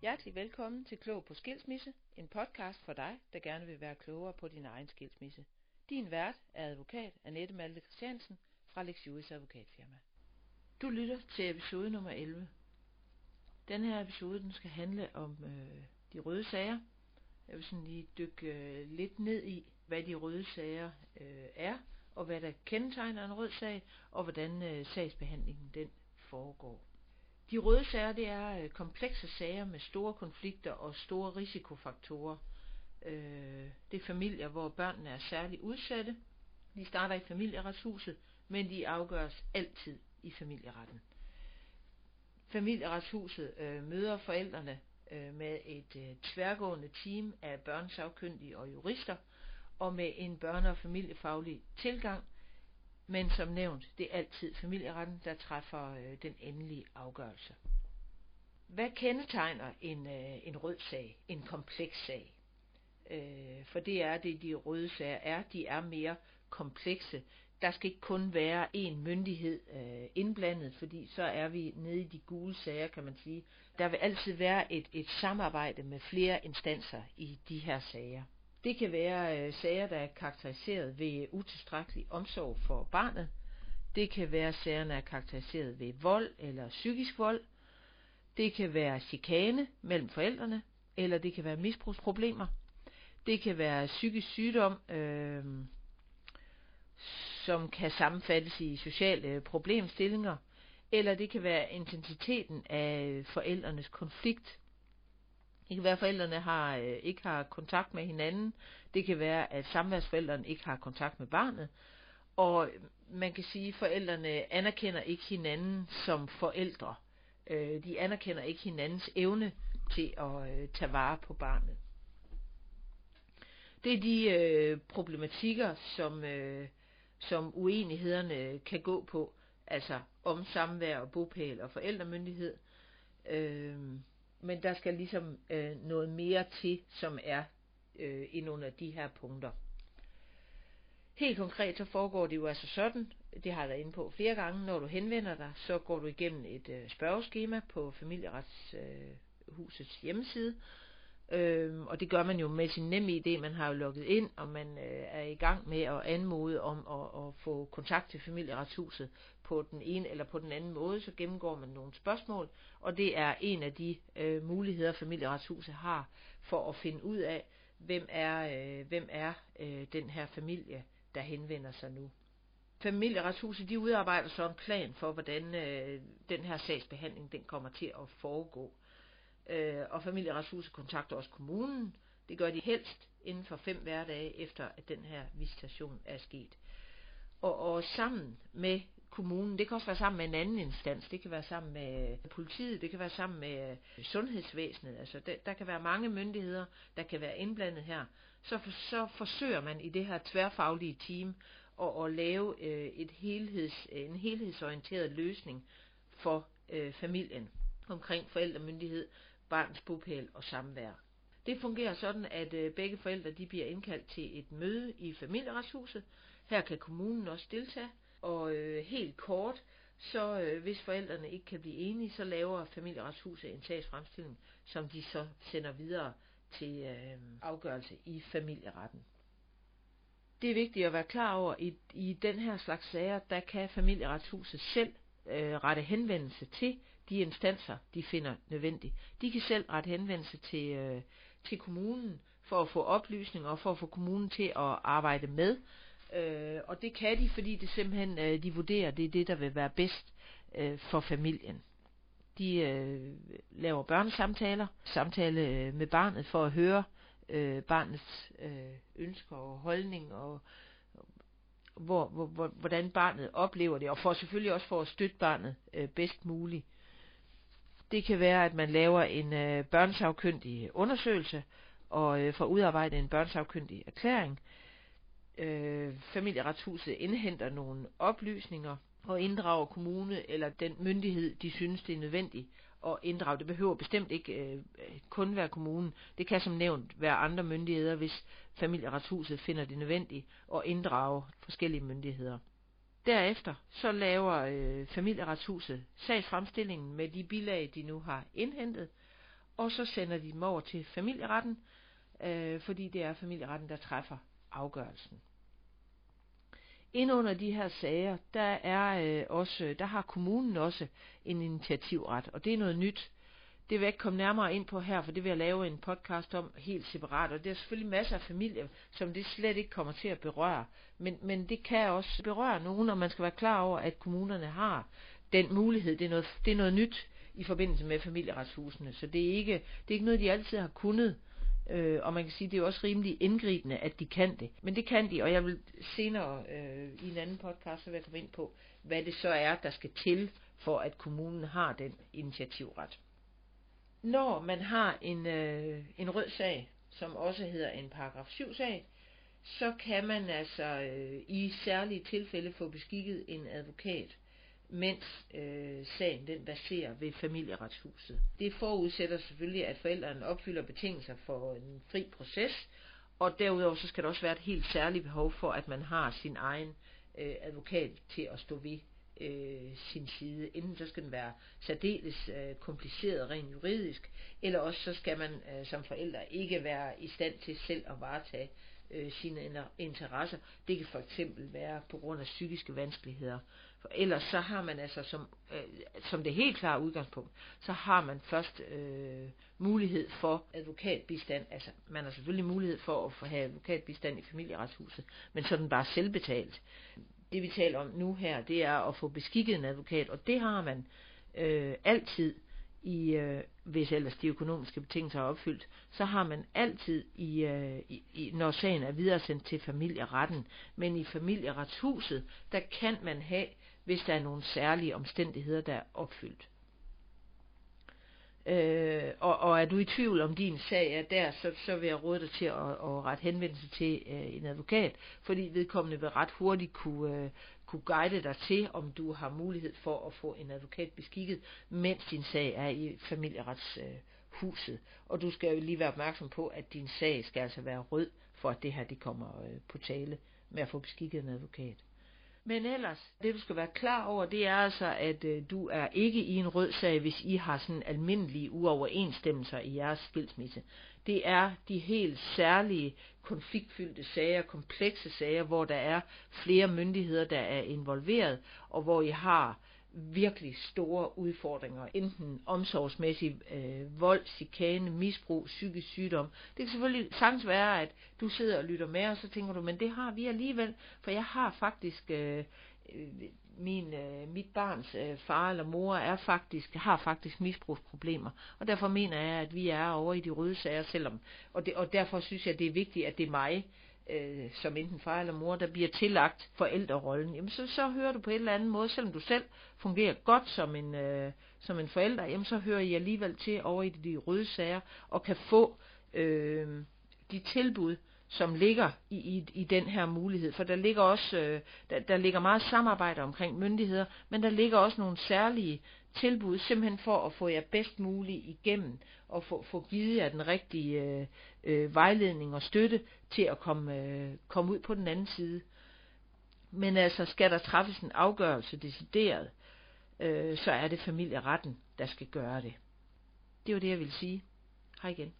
Hjertelig velkommen til Klog på Skilsmisse, en podcast for dig, der gerne vil være klogere på din egen skilsmisse. Din vært er advokat Annette Malte Christiansen fra Lex Juris Advokatfirma. Du lytter til episode nummer 11. Den her episode den skal handle om øh, de røde sager. Jeg vil sådan lige dykke øh, lidt ned i, hvad de røde sager øh, er, og hvad der kendetegner en rød sag, og hvordan øh, sagsbehandlingen den foregår. De røde sager, det er øh, komplekse sager med store konflikter og store risikofaktorer. Øh, det er familier, hvor børnene er særligt udsatte. De starter i familieretshuset, men de afgøres altid i familieretten. Familieretshuset øh, møder forældrene øh, med et øh, tværgående team af børnesagkyndige og jurister, og med en børne- og familiefaglig tilgang, men som nævnt, det er altid familieretten, der træffer øh, den endelige afgørelse. Hvad kendetegner en, øh, en rød sag, en kompleks sag? Øh, for det er det, de røde sager er. De er mere komplekse. Der skal ikke kun være én myndighed øh, indblandet, fordi så er vi nede i de gule sager, kan man sige. Der vil altid være et, et samarbejde med flere instanser i de her sager. Det kan være øh, sager, der er karakteriseret ved utilstrækkelig omsorg for barnet. Det kan være sager, der er karakteriseret ved vold eller psykisk vold. Det kan være chikane mellem forældrene, eller det kan være misbrugsproblemer. Det kan være psykisk sygdom, øh, som kan sammenfattes i sociale øh, problemstillinger, eller det kan være intensiteten af øh, forældrenes konflikt det kan være, at forældrene har, øh, ikke har kontakt med hinanden. Det kan være, at samværsforældrene ikke har kontakt med barnet. Og øh, man kan sige, at forældrene anerkender ikke hinanden som forældre. Øh, de anerkender ikke hinandens evne til at øh, tage vare på barnet. Det er de øh, problematikker, som, øh, som uenighederne kan gå på, altså om samvær og bopæl og forældremyndighed. Øh, men der skal ligesom øh, noget mere til, som er øh, ind under de her punkter. Helt konkret så foregår det jo altså sådan, det har jeg været inde på flere gange, når du henvender dig, så går du igennem et øh, spørgeskema på familieretshusets øh, hjemmeside, Øhm, og det gør man jo med sin nemme idé, man har jo logget ind, og man øh, er i gang med at anmode om at, at få kontakt til familieretshuset på den ene eller på den anden måde, så gennemgår man nogle spørgsmål, og det er en af de øh, muligheder, familieretshuset har for at finde ud af, hvem er, øh, hvem er øh, den her familie, der henvender sig nu. Familieretshuset de udarbejder så en plan for, hvordan øh, den her sagsbehandling den kommer til at foregå øh, og familieretshuset kontakter også kommunen. Det gør de helst inden for fem hverdage efter, at den her visitation er sket. Og, og sammen med kommunen, det kan også være sammen med en anden instans, det kan være sammen med politiet, det kan være sammen med øh, sundhedsvæsenet, altså der, der kan være mange myndigheder, der kan være indblandet her, så, for, så forsøger man i det her tværfaglige team at, at lave øh, et helheds, en helhedsorienteret løsning for øh, familien omkring forældremyndighed, barns bopæl og samvær. Det fungerer sådan, at øh, begge forældre de bliver indkaldt til et møde i familieretshuset. Her kan kommunen også deltage, og øh, helt kort, så øh, hvis forældrene ikke kan blive enige, så laver familieretshuset en sagsfremstilling, som de så sender videre til øh, afgørelse i familieretten. Det er vigtigt at være klar over, at i, i den her slags sager, der kan familieretshuset selv øh, rette henvendelse til de instanser, de finder nødvendigt. De kan selv rette henvendelse til, øh, til kommunen for at få oplysninger og for at få kommunen til at arbejde med. Øh, og det kan de, fordi det simpelthen øh, de vurderer, det er det, der vil være bedst øh, for familien. De øh, laver børnesamtaler, samtale øh, med barnet for at høre øh, barnets øh, ønsker og holdning og hvor, hvor, hvor, hvordan barnet oplever det, og for selvfølgelig også for at støtte barnet øh, bedst muligt. Det kan være, at man laver en øh, børnesagkyndig undersøgelse, og øh, får udarbejdet en børnesagkyndig erklæring. Øh, familieretshuset indhenter nogle oplysninger og inddrager kommune eller den myndighed, de synes det er nødvendigt at inddrage. Det behøver bestemt ikke øh, kun være kommunen. Det kan som nævnt være andre myndigheder, hvis familieretshuset finder det nødvendigt at inddrage forskellige myndigheder. Derefter så laver øh, familieretshuset sagsfremstillingen med de bilag, de nu har indhentet, og så sender de dem over til familieretten, øh, fordi det er familieretten, der træffer afgørelsen. Ind under de her sager, der er øh, også, der har kommunen også en initiativret, og det er noget nyt. Det vil jeg ikke komme nærmere ind på her, for det vil jeg lave en podcast om helt separat, og det er selvfølgelig masser af familier, som det slet ikke kommer til at berøre. Men, men det kan også berøre nogen, og man skal være klar over, at kommunerne har den mulighed. Det er noget, det er noget nyt i forbindelse med familieretshusene, så det er ikke, det er ikke noget, de altid har kunnet. Øh, og man kan sige, at det er også rimelig indgribende, at de kan det. Men det kan de, og jeg vil senere øh, i en anden podcast, så vil jeg komme ind på, hvad det så er, der skal til, for at kommunen har den initiativret. Når man har en, øh, en rød sag, som også hedder en paragraf 7 sag, så kan man altså øh, i særlige tilfælde få beskikket en advokat mens øh, sagen den baserer ved familieretshuset. Det forudsætter selvfølgelig, at forældrene opfylder betingelser for en fri proces, og derudover så skal der også være et helt særligt behov for, at man har sin egen øh, advokat til at stå ved øh, sin side. Enten så skal den være særdeles øh, kompliceret rent juridisk, eller også så skal man øh, som forældre ikke være i stand til selv at varetage øh, sine interesser. Det kan for eksempel være på grund af psykiske vanskeligheder. For ellers så har man altså som, øh, som det helt klare udgangspunkt, så har man først øh, mulighed for advokatbistand. Altså man har selvfølgelig mulighed for at få have advokatbistand i familieretshuset, men så er den bare selvbetalt. Det vi taler om nu her, det er at få beskikket en advokat, og det har man øh, altid i, øh, hvis ellers de økonomiske betingelser er opfyldt, så har man altid, i, øh, i, når sagen er videresendt til familieretten, men i familieretshuset, der kan man have hvis der er nogle særlige omstændigheder, der er opfyldt. Øh, og, og er du i tvivl om din sag er der, så, så vil jeg råde dig til at, at rette henvendelse til øh, en advokat, fordi vedkommende vil ret hurtigt kunne, øh, kunne guide dig til, om du har mulighed for at få en advokat beskikket, mens din sag er i familieretshuset. Øh, og du skal jo lige være opmærksom på, at din sag skal altså være rød, for at det her det kommer øh, på tale med at få beskikket en advokat. Men ellers, det du skal være klar over, det er altså, at øh, du er ikke i en rød sag, hvis I har sådan almindelige uoverensstemmelser i jeres skilsmisse. Det er de helt særlige konfliktfyldte sager, komplekse sager, hvor der er flere myndigheder, der er involveret, og hvor I har virkelig store udfordringer, enten omsorgsmæssig øh, vold, chikane, misbrug, psykisk sygdom. Det kan selvfølgelig sagtens være, at du sidder og lytter med, og så tænker du, men det har vi alligevel, for jeg har faktisk øh, øh min, øh, mit barns øh, far eller mor er faktisk, har faktisk misbrugsproblemer, og derfor mener jeg, at vi er over i de røde sager, selvom, og, det, og derfor synes jeg, det er vigtigt, at det er mig, øh, som enten far eller mor, der bliver tillagt forældrerollen, jamen så, så hører du på en eller anden måde, selvom du selv fungerer godt som en, øh, som en forælder, jamen så hører I alligevel til over i de røde sager, og kan få øh, de tilbud, som ligger i, i, i den her mulighed. For der ligger også øh, der, der ligger meget samarbejde omkring myndigheder, men der ligger også nogle særlige tilbud, simpelthen for at få jer bedst muligt igennem, og få, få givet jer den rigtige øh, øh, vejledning og støtte til at komme, øh, komme ud på den anden side. Men altså, skal der træffes en afgørelse decideret, øh, så er det familieretten, der skal gøre det. Det var det, jeg ville sige. Hej igen.